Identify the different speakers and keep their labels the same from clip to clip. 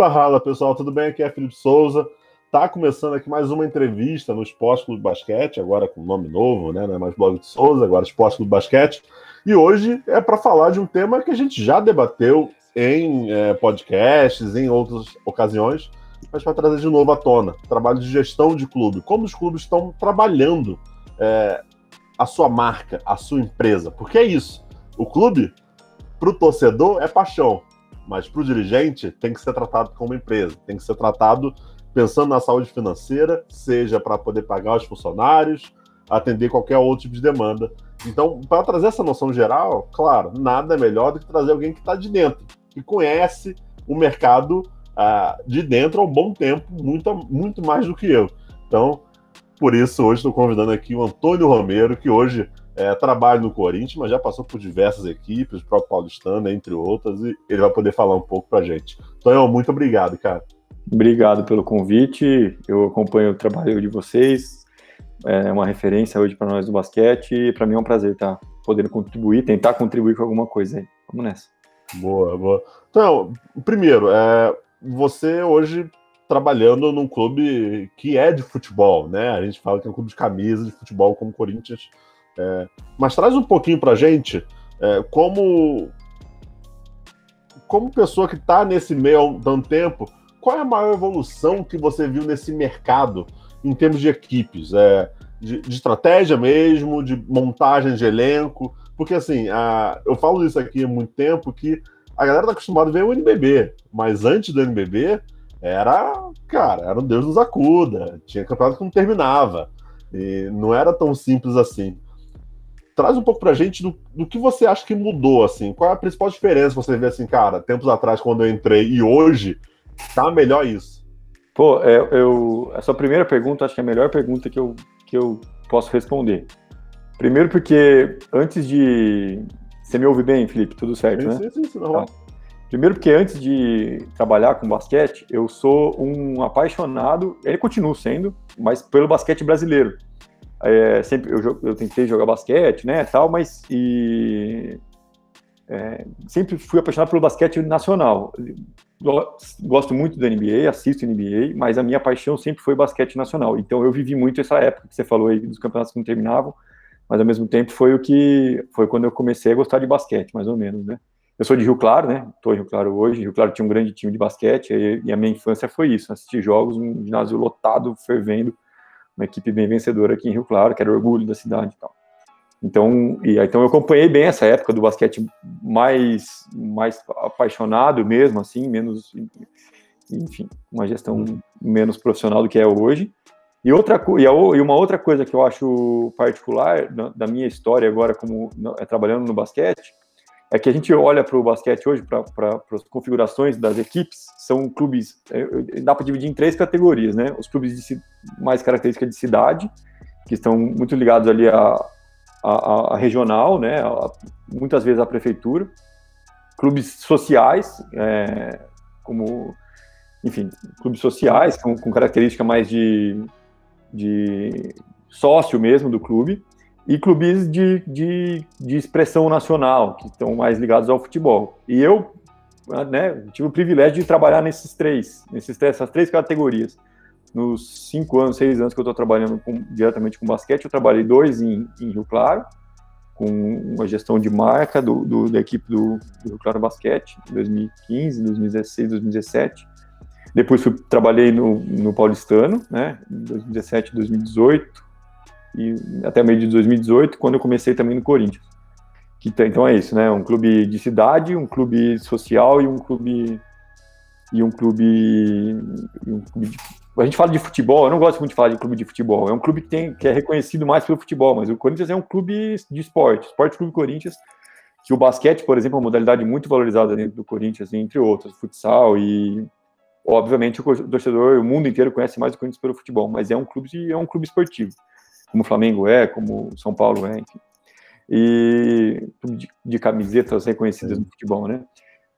Speaker 1: Fala pessoal, tudo bem? Aqui é Felipe Souza. Tá começando aqui mais uma entrevista no Esporte Clube Basquete, agora com nome novo, né? Não é mais Blog de Souza, agora Esporte Clube Basquete. E hoje é para falar de um tema que a gente já debateu em é, podcasts, em outras ocasiões, mas para trazer de novo à tona. Trabalho de gestão de clube. Como os clubes estão trabalhando é, a sua marca, a sua empresa. Porque é isso. O clube, para o torcedor, é paixão mas para o dirigente tem que ser tratado como empresa, tem que ser tratado pensando na saúde financeira, seja para poder pagar os funcionários, atender qualquer outro tipo de demanda. Então, para trazer essa noção geral, claro, nada é melhor do que trazer alguém que está de dentro, que conhece o mercado ah, de dentro há um bom tempo, muito, muito mais do que eu. Então, por isso, hoje estou convidando aqui o Antônio Romero, que hoje é, trabalha no Corinthians, mas já passou por diversas equipes, o próprio Paulistano, entre outras, e ele vai poder falar um pouco para a gente. Tonhão, muito obrigado, cara.
Speaker 2: Obrigado pelo convite. Eu acompanho o trabalho de vocês. É uma referência hoje para nós do basquete e para mim é um prazer estar tá podendo contribuir, tentar contribuir com alguma coisa aí. Vamos nessa.
Speaker 1: Boa, boa. Então, primeiro, é, você hoje trabalhando num clube que é de futebol, né? A gente fala que é um clube de camisa de futebol como o Corinthians é, mas traz um pouquinho para a gente é, como como pessoa que está nesse meio há tanto tempo, qual é a maior evolução que você viu nesse mercado em termos de equipes? É, de, de, estratégia mesmo, de montagem de elenco? Porque assim, a, eu falo isso aqui há muito tempo que a galera tá acostumada a ver o NBB, mas antes do NBB era, cara, era um Deus nos acuda, tinha campeonato que não terminava, e não era tão simples assim. Traz um pouco pra gente do, do que você acha que mudou, assim. Qual é a principal diferença você vê assim, cara, tempos atrás, quando eu entrei, e hoje, tá melhor isso?
Speaker 2: Pô, é, eu, essa primeira pergunta, acho que é a melhor pergunta que eu, que eu posso responder. Primeiro porque, antes de... Você me ouve bem, Felipe? Tudo certo, sim, né? Sim, sim, não. Tá. Primeiro porque antes de trabalhar com basquete, eu sou um apaixonado, ele continuo sendo, mas pelo basquete brasileiro. É, sempre eu, eu, tentei jogar basquete, né, tal, mas e, é, sempre fui apaixonado pelo basquete nacional. Gosto muito da NBA, assisto NBA, mas a minha paixão sempre foi basquete nacional. Então eu vivi muito essa época que você falou aí dos campeonatos que não terminavam, mas ao mesmo tempo foi o que foi quando eu comecei a gostar de basquete, mais ou menos, né? Eu sou de Rio Claro, né? Estou em Rio Claro hoje. Rio Claro tinha um grande time de basquete e, e a minha infância foi isso: assistir jogos, um ginásio lotado, fervendo uma equipe bem vencedora aqui em Rio Claro, que era orgulho da cidade e tal. Então, e, então eu acompanhei bem essa época do basquete mais, mais apaixonado mesmo, assim, menos, enfim, uma gestão menos profissional do que é hoje. E, outra, e, a, e uma outra coisa que eu acho particular da, da minha história agora como é, trabalhando no basquete é que a gente olha para o basquete hoje, para as configurações das equipes, são clubes, é, dá para dividir em três categorias, né? Os clubes de mais característica de cidade, que estão muito ligados ali à, à, à regional, né? A, muitas vezes à prefeitura. Clubes sociais, é, como, enfim, clubes sociais com, com característica mais de, de sócio mesmo do clube e clubes de, de, de expressão nacional, que estão mais ligados ao futebol. E eu né, tive o privilégio de trabalhar nesses três, nesses essas três categorias. Nos cinco anos, seis anos que eu estou trabalhando com, diretamente com basquete, eu trabalhei dois em, em, Rio Claro, com uma gestão de marca do, do da equipe do, do, Rio Claro Basquete, em 2015, 2016, 2017. Depois fui, trabalhei no, no Paulistano, né, em 2017, 2018, e até meio de 2018, quando eu comecei também no Corinthians. Que, então é isso, né? Um clube de cidade, um clube social e um clube e um clube, um clube de, a gente fala de futebol, eu não gosto muito de falar de clube de futebol. É um clube que tem que é reconhecido mais pelo futebol, mas o Corinthians é um clube de esporte, Esporte Clube Corinthians, que o basquete, por exemplo, é uma modalidade muito valorizada dentro do Corinthians, entre outras, futsal e obviamente o torcedor, o mundo inteiro conhece mais o Corinthians pelo futebol, mas é um clube é um clube esportivo como o Flamengo é, como o São Paulo é, enfim. E de, de camisetas reconhecidas no futebol, né?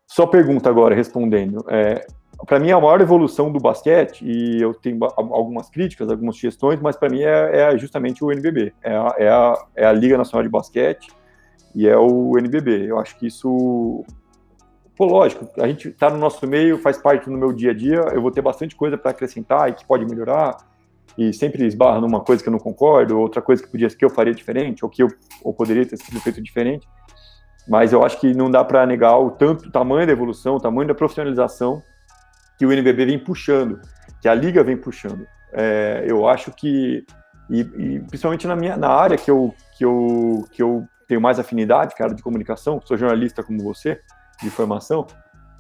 Speaker 2: Só pergunta agora, respondendo. É, para mim, a maior evolução do basquete, e eu tenho algumas críticas, algumas sugestões, mas para mim é, é, justamente o NBB. É a, é, a, é a Liga Nacional de Basquete e é o NBB. Eu acho que isso pô, lógico, a gente está no nosso meio, faz parte do meu dia a dia, eu vou ter bastante coisa para acrescentar e que pode melhorar, e sempre esbarra numa coisa que eu não concordo, outra coisa que podia que eu faria diferente, ou que eu ou poderia ter sido feito diferente. Mas eu acho que não dá para negar o tanto o tamanho da evolução, o tamanho da profissionalização que o NBB vem puxando, que a liga vem puxando. É, eu acho que e, e, principalmente na minha na área que eu que eu que eu tenho mais afinidade, cara, de comunicação, sou jornalista como você, de formação,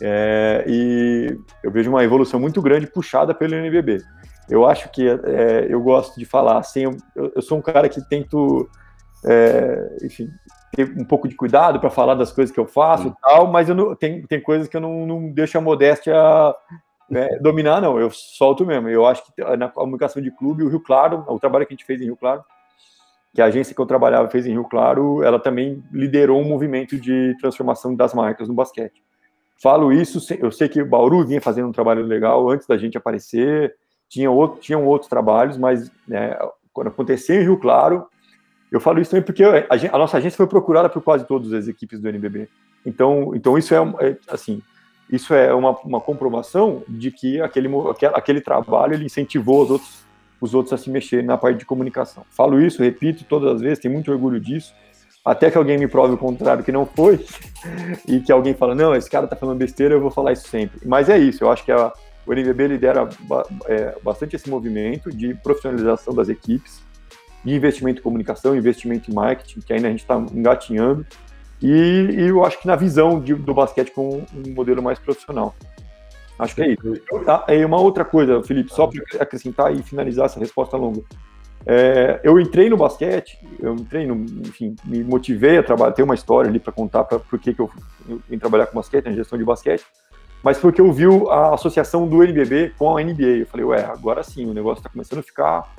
Speaker 2: é, e eu vejo uma evolução muito grande puxada pelo NBB. Eu acho que é, eu gosto de falar assim, eu, eu, sou um cara que tento, é, enfim, ter um pouco de cuidado para falar das coisas que eu faço e tal, mas eu não, tem, tem coisas que eu não, não deixo a modéstia é, dominar, não, eu solto mesmo. Eu acho que na comunicação de clube, o Rio Claro, o trabalho que a gente fez em Rio Claro, que a agência que eu trabalhava fez em Rio Claro, ela também liderou um movimento de transformação das marcas no basquete. Falo isso, eu sei que o Bauru vinha fazendo um trabalho legal antes da gente aparecer, tinha outro, tinham outros trabalhos, mas né, quando aconteceu em Rio Claro, eu falo isso também porque a, a, nossa agência foi procurada por quase todas as equipes do NBB. Então, então isso é, é assim, isso é uma, uma, comprovação de que aquele, aquele trabalho ele incentivou os outros, os outros a se mexer na parte de comunicação. Falo isso, repito todas as vezes, tenho muito orgulho disso, até que alguém me prove o contrário, que não foi, e que alguém fala, não, esse cara tá falando besteira, eu vou falar isso sempre. Mas é isso, eu acho que a, o NBB lidera é, bastante esse movimento de profissionalização das equipes, de investimento em comunicação, investimento em marketing, que ainda a gente está engatinhando, e, e, eu acho que na visão de, do basquete com um modelo mais profissional. Acho que é isso. Tá? E uma outra coisa, Felipe, só para acrescentar e finalizar essa resposta longa. É, eu entrei no basquete, eu entrei no, enfim, me motivei a trabalhar, tem uma história ali para contar para por que eu, eu vim trabalhar com basquete, na gestão de basquete, mas porque eu vi a associação do NBB com a NBA. Eu falei, ué, agora sim, o negócio está começando a ficar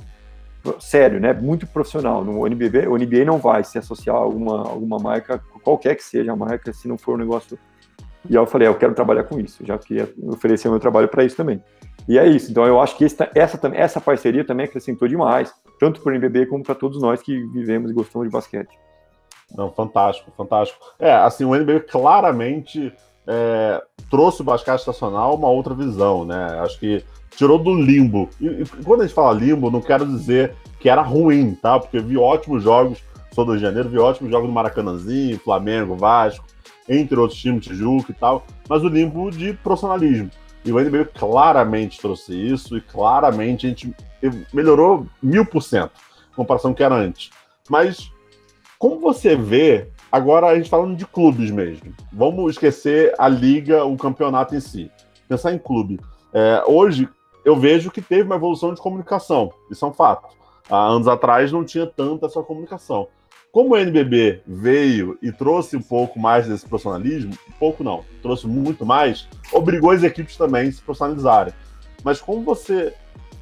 Speaker 2: sério, né? Muito profissional. No NBB, o NBA não vai se associar a alguma, alguma marca, qualquer que seja a marca, se não for um negócio. E aí eu falei, é, eu quero trabalhar com isso, já queria oferecer meu trabalho para isso também. E é isso. Então eu acho que essa, essa, essa parceria também acrescentou demais, tanto para o NBB como para todos nós que vivemos e gostamos de basquete.
Speaker 1: Não, fantástico, fantástico. É, assim, o NBB claramente é, trouxe o basquete estacional uma outra visão, né? Acho que tirou do limbo. E, e, quando a gente fala limbo, não quero dizer que era ruim, tá? Porque vi ótimos jogos, sou do Janeiro, vi ótimos jogos no Maracanãzinho, Flamengo, Vasco, entre outros times, Tijuca e tal, mas o limbo de profissionalismo. E o NBA claramente trouxe isso, e claramente a gente melhorou mil por cento em comparação com o que era antes. Mas como você vê, agora a gente falando de clubes mesmo, vamos esquecer a liga, o campeonato em si, pensar em clube. É, hoje, eu vejo que teve uma evolução de comunicação, isso é um fato. Há anos atrás não tinha tanta essa comunicação. Como o NBB veio e trouxe um pouco mais desse profissionalismo, pouco não, trouxe muito mais, obrigou as equipes também a se profissionalizarem. Mas como você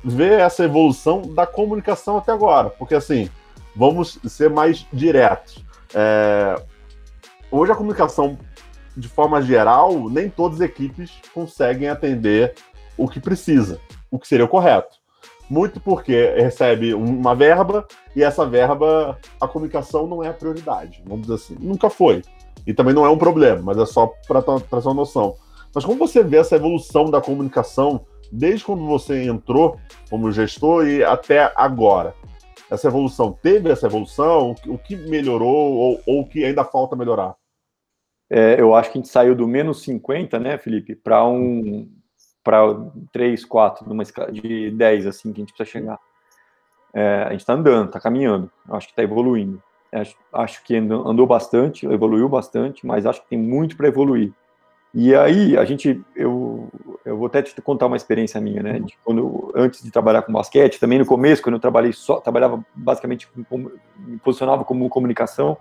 Speaker 1: vê essa evolução da comunicação até agora? Porque assim, vamos ser mais diretos. É... Hoje a comunicação, de forma geral, nem todas as equipes conseguem atender o que precisa, o que seria o correto. Muito porque recebe uma verba e essa verba, a comunicação não é a prioridade, vamos dizer assim. Nunca foi. E também não é um problema, mas é só para trazer uma noção. Mas como você vê essa evolução da comunicação desde quando você entrou como gestor e até agora? Essa evolução, teve essa evolução? O que melhorou ou, ou o que ainda falta melhorar?
Speaker 2: É, eu acho que a gente saiu do menos 50, né, Felipe, para um, para 3, 4, numa escala de 10, assim, que a gente precisa chegar. É, a gente está andando, está caminhando, acho que está evoluindo. Acho, acho, que andou bastante, evoluiu bastante, mas acho que tem muito para evoluir. E aí, a gente, eu, eu vou até te contar uma experiência minha, né? De quando, antes de trabalhar com basquete, também no começo, quando eu trabalhei só, trabalhava basicamente, me posicionava como comunicação,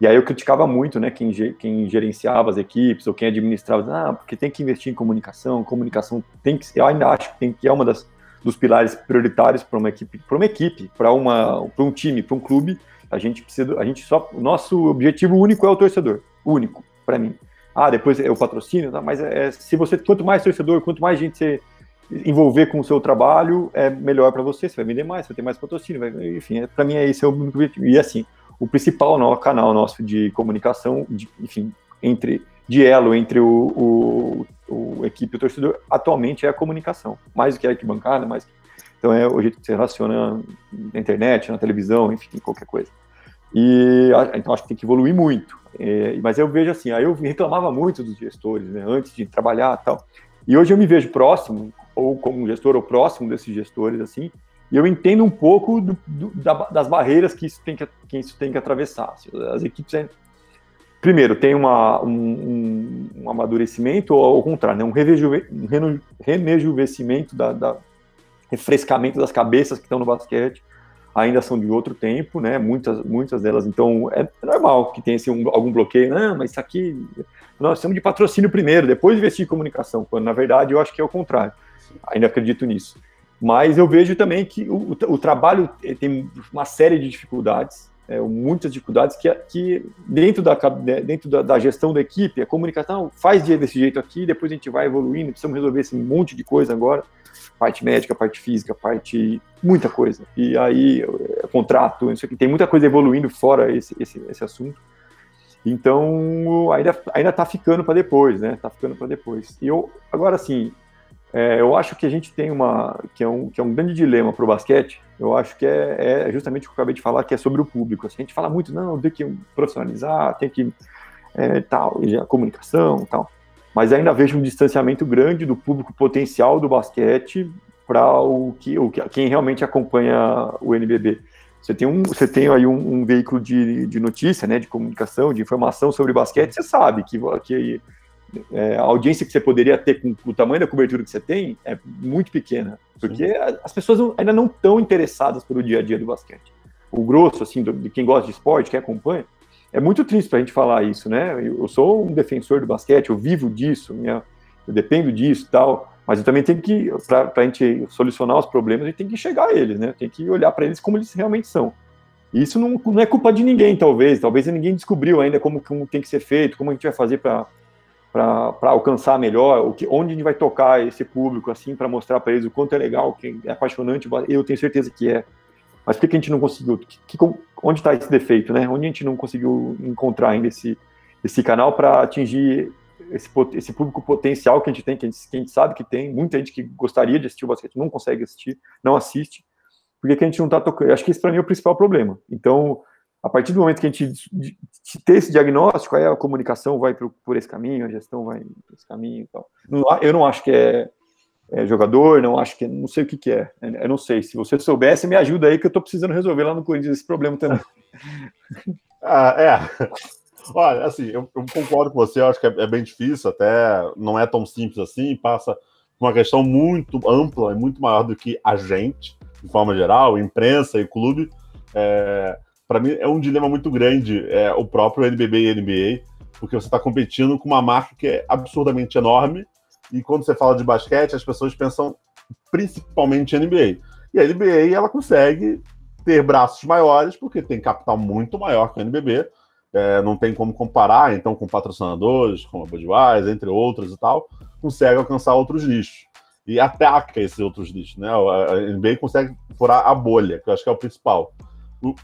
Speaker 2: e aí eu criticava muito, né, quem, quem gerenciava as equipes ou quem administrava, ah, porque tem que investir em comunicação, comunicação tem que, eu ainda acho que tem que é uma das dos pilares prioritários para uma equipe, para uma equipe, para uma, para um time, para um clube, a gente precisa, a gente só, o nosso objetivo único é o torcedor, único para mim. Ah, depois é o patrocínio, tá? mas é, se você quanto mais torcedor, quanto mais gente você envolver com o seu trabalho, é melhor para você, você vai vender mais, você vai ter mais patrocínio, vai, enfim, é, para mim é esse é o único objetivo. E assim, o principal no, canal nosso de comunicação, de, enfim, entre de elo entre o, o, o, equipe e o torcedor atualmente é a comunicação, mais do que a arquibancada, mais então é o jeito que você relaciona na internet, na televisão, enfim, qualquer coisa. E então acho que tem que evoluir muito. É, mas eu vejo assim, aí eu reclamava muito dos gestores, né, antes de trabalhar tal. E hoje eu me vejo próximo, ou como gestor, ou próximo desses gestores, assim, e eu entendo um pouco do, do, da, das barreiras que isso tem que, que, isso tem que atravessar. Assim, as equipes, primeiro, tem uma, um, um, amadurecimento, ou ao contrário, né, um, rejuve, um rejuvenescimento, da, da, refrescamento das cabeças que estão no basquete, ainda são de outro tempo, né? Muitas, muitas delas, então é normal que tenha assim, um, algum bloqueio. Não, mas isso aqui nós temos de patrocínio primeiro, depois investir em comunicação. Quando na verdade eu acho que é o contrário. Ainda acredito nisso. Mas eu vejo também que o, o trabalho tem uma série de dificuldades, é, muitas dificuldades que, que dentro, da, dentro da, da, gestão da equipe, a comunicação faz desse jeito aqui, depois a gente vai evoluindo, precisamos resolver esse monte de coisa agora, parte médica, parte física, parte muita coisa. E aí, é, contrato, isso aqui, tem muita coisa evoluindo fora esse, esse, esse assunto. Então, ainda, ainda tá ficando para depois, né? Tá ficando para depois. E eu, agora, assim, é, eu acho que a gente tem uma que é um, que é um grande dilema para o basquete. Eu acho que é, é, justamente o que eu acabei de falar, que é sobre o público. Assim, a gente fala muito, não, tem que profissionalizar, tem que é, tal, e a comunicação, tal. Mas ainda vejo um distanciamento grande do público potencial do basquete para o que, o quem realmente acompanha o NBB. Você tem, um, você tem aí um, um veículo de, de notícia, né, de comunicação, de informação sobre basquete, você sabe que, que é, a audiência que você poderia ter com, com, o tamanho da cobertura que você tem é muito pequena, porque Sim. as pessoas ainda não estão interessadas pelo dia a dia do basquete. O grosso, assim, do, de quem gosta de esporte, quem acompanha, é muito triste para a gente falar isso, né? Eu sou um defensor do basquete, eu vivo disso, minha, eu dependo disso tal, mas eu também tenho que, para a gente solucionar os problemas, a gente tem que chegar a eles, né? Tem que olhar para eles como eles realmente são. E isso não, não é culpa de ninguém, talvez. Talvez ninguém descobriu ainda como, como tem que ser feito, como a gente vai fazer para alcançar melhor, o que, onde a gente vai tocar esse público, assim, para mostrar para eles o quanto é legal, que é apaixonante, eu tenho certeza que é. Mas por que, a gente não conseguiu? Que, que, onde está esse defeito, né? Onde a gente não conseguiu encontrar ainda esse, esse canal para atingir esse, esse público potencial que a gente tem, que a gente, que a gente, sabe que tem, muita gente que gostaria de assistir o basquete não consegue assistir, não assiste, porque que a gente não está tocando? Acho que esse para mim é o principal problema. Então, a partir do momento que a gente ter esse diagnóstico, aí a comunicação vai por, por esse caminho, a gestão vai por esse caminho e tal. Eu não acho que é, é, jogador, não acho que não sei o que, que é. Eu não sei. Se você soubesse, me ajuda aí que eu estou precisando resolver lá no Corinthians esse problema também.
Speaker 1: ah, é. Olha, assim, eu, eu, concordo com você, eu acho que é, é, bem difícil, até não é tão simples assim, passa uma questão muito ampla e muito maior do que a gente, de forma geral, imprensa e clube. É, para mim é um dilema muito grande é, o próprio NBB e NBA, porque você está competindo com uma marca que é absurdamente enorme, e quando você fala de basquete, as pessoas pensam principalmente em NBA. E a NBA ela consegue ter braços maiores, porque tem capital muito maior que a NBB, é, não tem como comparar, então, com patrocinadores, como a Budweiser, entre outros e tal, consegue alcançar outros nichos. E ataca esses outros nichos, né? A NBA consegue furar a bolha, que eu acho que é o principal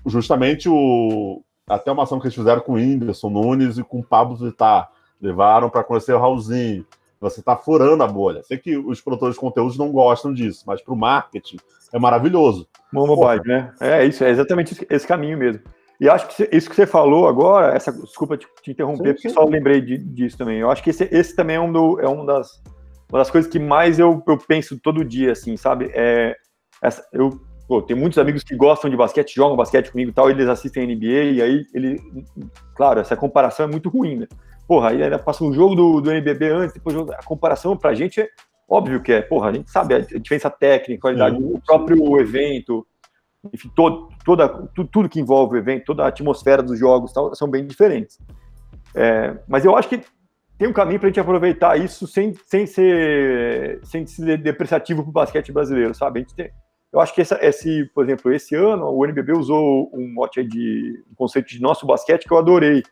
Speaker 1: justamente o até uma ação que eles fizeram com o Whindersson Nunes e com o Pablo Vittar. Levaram para conhecer o Raulzinho. Você está furando a bolha. Sei que os produtores de conteúdos não gostam disso, mas para o marketing é maravilhoso.
Speaker 2: Uma bobagem, né? É isso, é exatamente esse caminho mesmo. E acho que isso que você falou agora, essa, desculpa te, te interromper, sim, porque sim. só lembrei de, disso também. Eu acho que esse, esse também é, um do, é um das, uma das coisas que mais eu, eu penso todo dia, assim, sabe? É, essa, eu pô, tem muitos amigos que gostam de basquete, jogam basquete comigo e tal, eles assistem NBA, e aí ele. Claro, essa comparação é muito ruim, né? Porra, aí ainda passa um jogo do, do NBB antes, depois a comparação pra gente é óbvio que é, porra, a gente sabe a diferença técnica, qualidade, sim, o próprio evento, enfim, todo, toda, tudo, tudo, que envolve o evento, toda a atmosfera dos jogos tal, são bem diferentes. É, mas eu acho que tem um caminho para a gente aproveitar isso sem, sem ser sem ser depreciativo para o basquete brasileiro, sabe? Tem, eu acho que essa, esse, por exemplo, esse ano o NBB usou um mote de um conceito de nosso basquete que eu adorei.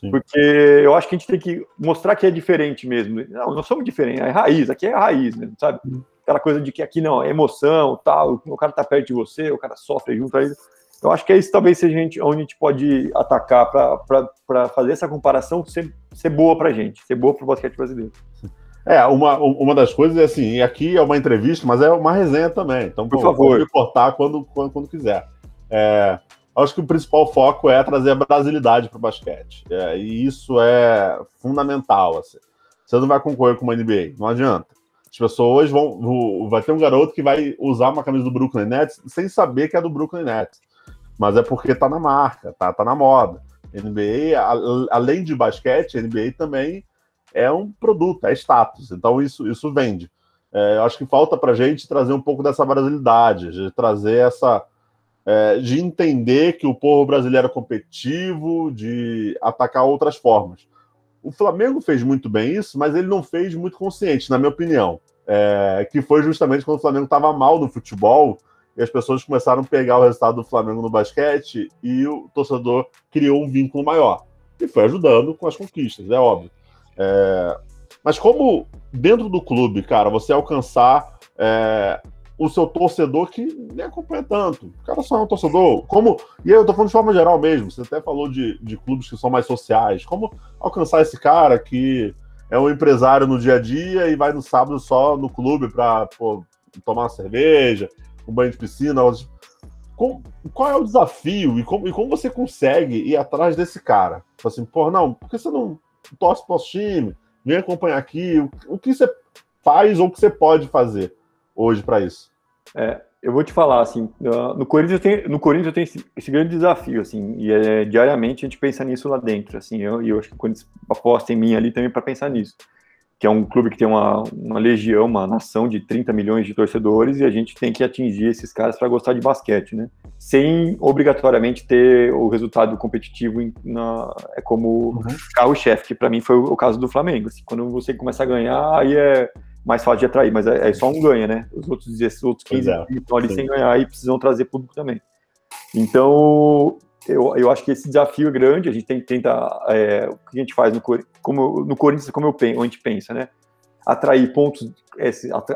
Speaker 2: Sim. Porque eu acho que a gente tem que mostrar que é diferente mesmo. Não, nós somos diferentes, é raiz, aqui é raiz mesmo, sabe? Aquela coisa de que aqui não, é emoção, tal, o cara tá perto de você, o cara sofre junto aí. Eu acho que é isso talvez seja a gente, onde a gente pode atacar para fazer essa comparação ser, ser boa para a gente, ser boa para o basquete brasileiro.
Speaker 1: É, uma, uma das coisas é assim, aqui é uma entrevista, mas é uma resenha também. Então,
Speaker 2: por pô, favor,
Speaker 1: pode cortar quando, quando, quando quiser. É, acho que o principal foco é trazer a brasilidade para o basquete. É, e isso é fundamental. Assim. Você não vai concorrer com uma NBA, não adianta. As pessoas vão. Vai ter um garoto que vai usar uma camisa do Brooklyn Nets sem saber que é do Brooklyn Nets. Mas é porque tá na marca, tá, tá na moda. NBA, a, além de basquete, NBA também é um produto, é status. Então isso, isso vende. É, eu acho que falta para gente trazer um pouco dessa brasilidade, de trazer essa. É, de entender que o povo brasileiro é competitivo, de atacar outras formas. O Flamengo fez muito bem isso, mas ele não fez muito consciente, na minha opinião. É, que foi justamente quando o Flamengo estava mal no futebol e as pessoas começaram a pegar o resultado do Flamengo no basquete e o torcedor criou um vínculo maior. E foi ajudando com as conquistas, é óbvio. É, mas como dentro do clube, cara, você alcançar é, o seu torcedor que nem acompanha tanto. O cara só é um torcedor. Como. E eu tô falando de forma geral mesmo. Você até falou de, de clubes que são mais sociais. Como alcançar esse cara que é um empresário no dia a dia e vai no sábado só no clube para tomar uma cerveja, um banho de piscina. Qual é o desafio e como, e como você consegue ir atrás desse cara? Assim, pô, não, por que você não torce pro nosso time? Vem acompanhar aqui. O, o que você faz ou o que você pode fazer? Hoje para isso?
Speaker 2: É, eu vou te falar, assim, no Corinthians tem, no Corinthians tem esse, esse, grande desafio, assim, e é, diariamente a gente pensa nisso lá dentro, assim, eu, eu acho que o Corinthians aposta em mim ali também para pensar nisso, que é um clube que tem uma, uma legião, uma nação de 30 milhões de torcedores e a gente tem que atingir esses caras para gostar de basquete, né? Sem obrigatoriamente ter o resultado competitivo na, é como uhum. carro-chefe, que para mim foi o, o, caso do Flamengo. Assim, quando você começa a ganhar, aí é mais fácil de atrair, mas é, é só um ganha, né? Os outros, os outros 15 é, estão ali sim. sem ganhar e precisam trazer público também. Então, eu, eu acho que esse desafio é grande, a gente tem que tentar, é, o que a gente faz no, como, no Corinthians, como eu, a gente pensa, né? Atrair pontos,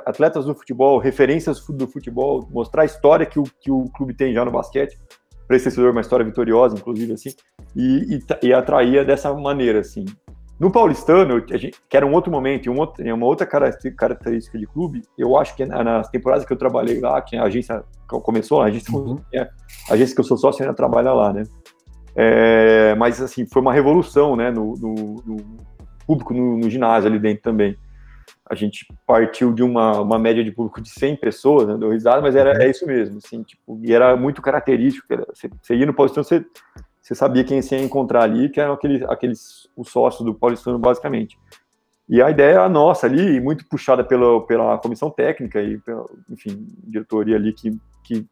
Speaker 2: atletas do futebol, referências do futebol, mostrar a história que o, que o clube tem já no basquete, para esse torcedor uma história vitoriosa, inclusive, assim, e, e, e atrair dessa maneira, assim. No paulistano, que era um outro momento, um outro, uma outra característica de clube, eu acho que nas temporadas que eu trabalhei lá, que a agência começou, a agência, uhum. a agência que eu sou sócio ainda trabalha lá, né? É, mas, assim, foi uma revolução, né, no, no, no público, no, no, ginásio ali dentro também. A gente partiu de uma, uma média de público de 100 pessoas, né, deu risada, mas era, é isso mesmo, assim, tipo, e era muito característico, era, você, você ia no paulistano, você você sabia quem você ia encontrar ali, que eram aqueles, aqueles os sócios do Paulistano, basicamente. E a ideia nossa ali, muito puxada pela, pela comissão técnica e, pela, enfim, diretoria ali que, que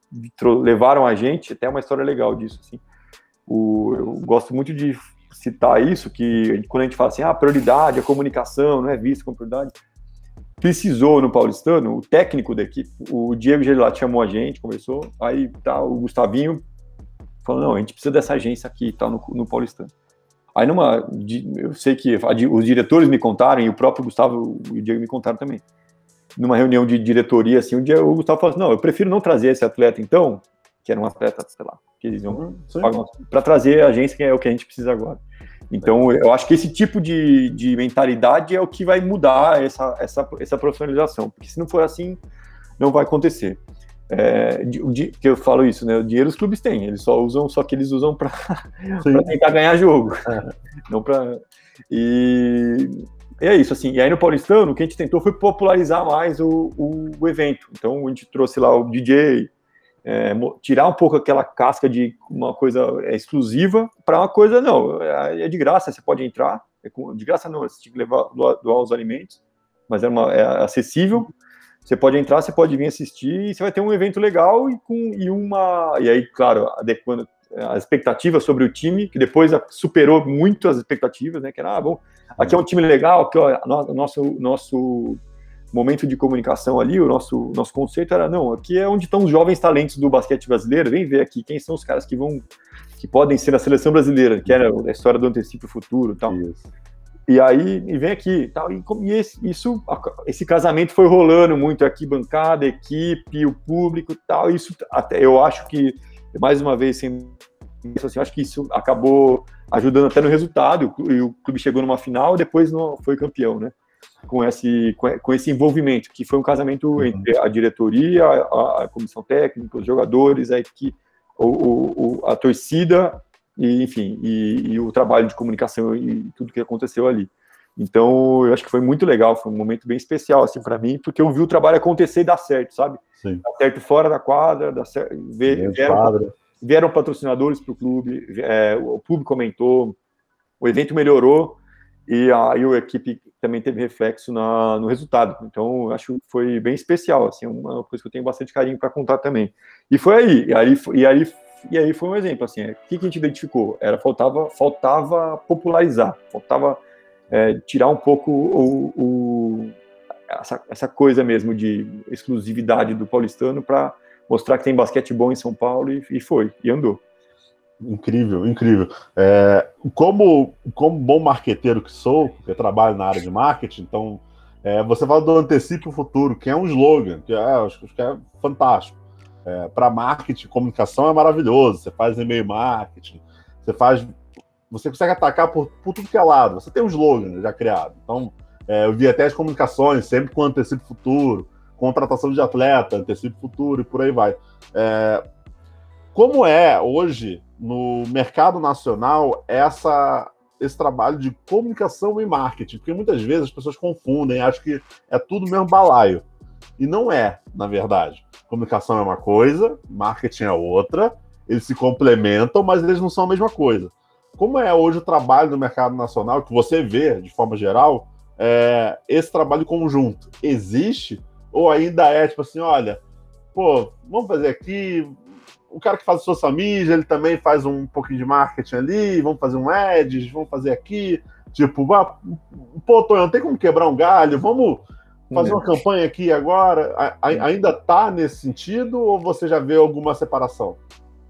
Speaker 2: levaram a gente, até uma história legal disso, assim. O, eu gosto muito de citar isso, que quando a gente fala assim, ah, prioridade, a comunicação não é vista como prioridade, precisou no Paulistano, o técnico da equipe, o Diego Gelato chamou a gente, conversou, aí tá o Gustavinho falou, não, a gente precisa dessa agência aqui, tá, no, no Paulistano. Aí numa, eu sei que os diretores me contaram, e o próprio Gustavo e o Diego me contaram também. Numa reunião de diretoria, assim, um dia o Gustavo falou assim, não, eu prefiro não trazer esse atleta então, que era um atleta, sei lá, que eles iam para trazer a agência, que é o que a gente precisa agora. Então, eu acho que esse tipo de, de mentalidade é o que vai mudar essa, essa, essa profissionalização, porque se não for assim, não vai acontecer. É, de, que eu falo isso, né? O dinheiro os clubes têm, eles só usam, só que eles usam para tentar ganhar jogo, é. não para e, e, é isso assim. E aí no Paulistano, o que a gente tentou foi popularizar mais o, o, o evento. Então a gente trouxe lá o DJ, é, tirar um pouco aquela casca de uma coisa é, exclusiva para uma coisa não, é, é, de graça, você pode entrar, é de graça não, você tinha que levar doar os alimentos, mas é, uma, é acessível. Você pode entrar, você pode vir assistir e você vai ter um evento legal e com e uma e aí, claro, adequando as expectativas sobre o time, que depois superou muito as expectativas, né? Que era, ah, bom, aqui é um time legal, aqui o nosso nosso momento de comunicação ali, o nosso nosso conceito era não, aqui é onde estão os jovens talentos do basquete brasileiro, vem ver aqui quem são os caras que vão que podem ser na seleção brasileira, que era a história do antecipo futuro, tal. Isso. E aí, e vem aqui, tal, e, e esse, isso, esse casamento foi rolando muito aqui, bancada, equipe, o público, tal. Isso até eu acho que mais uma vez, sem assim, acho que isso acabou ajudando até no resultado, e o clube chegou numa final e depois não foi campeão, né? Com esse, com esse envolvimento, que foi um casamento uhum. entre a diretoria, a, a, comissão técnica, os jogadores, a equipe, o, o, a torcida, e, enfim, e, e, o trabalho de comunicação e tudo que aconteceu ali. Então, eu acho que foi muito legal, foi um momento bem especial, assim, para mim, porque eu vi o trabalho acontecer e dar certo, sabe? Sim. Dar certo fora da quadra, dar certo, ver, vieram, quadra. vieram patrocinadores para o clube, é, o público aumentou, o evento melhorou, e aí a, equipe também teve reflexo na, no resultado. Então, eu acho que foi bem especial, assim, uma coisa que eu tenho bastante carinho para contar também. E foi aí, e aí, e aí, e aí foi um exemplo, assim, o que, que a gente identificou? Era, faltava, faltava popularizar, faltava é, tirar um pouco o, o, essa, essa, coisa mesmo de exclusividade do paulistano para mostrar que tem basquete bom em São Paulo e, e foi, e andou.
Speaker 1: Incrível, incrível. É, como, como bom marqueteiro que sou, eu trabalho na área de marketing, então é, você fala do antecipe o futuro, que é um slogan, que é, acho que é fantástico. É, para marketing, comunicação é maravilhoso. Você faz e-mail marketing, você faz você consegue atacar por, por tudo que é lado. Você tem um slogan já criado. Então, é, eu vi até as comunicações, sempre com antecipo futuro, contratação de atleta, antecipo futuro e por aí vai. É, como é hoje no mercado nacional essa esse trabalho de comunicação e marketing? Porque muitas vezes as pessoas confundem, acham que é tudo mesmo balaio. E não é, na verdade. Comunicação é uma coisa, marketing é outra, eles se complementam, mas eles não são a mesma coisa. Como é hoje o trabalho no mercado nacional, que você vê, de forma geral, é, esse trabalho conjunto existe? Ou ainda é tipo assim, olha, pô, vamos fazer aqui. O cara que faz social media, ele também faz um pouquinho de marketing ali, vamos fazer um ads, vamos fazer aqui. Tipo, ah, pô, Tonhão, tem como quebrar um galho? Vamos fazer uma campanha aqui agora? A, a, ainda tá nesse sentido ou você já vê alguma separação?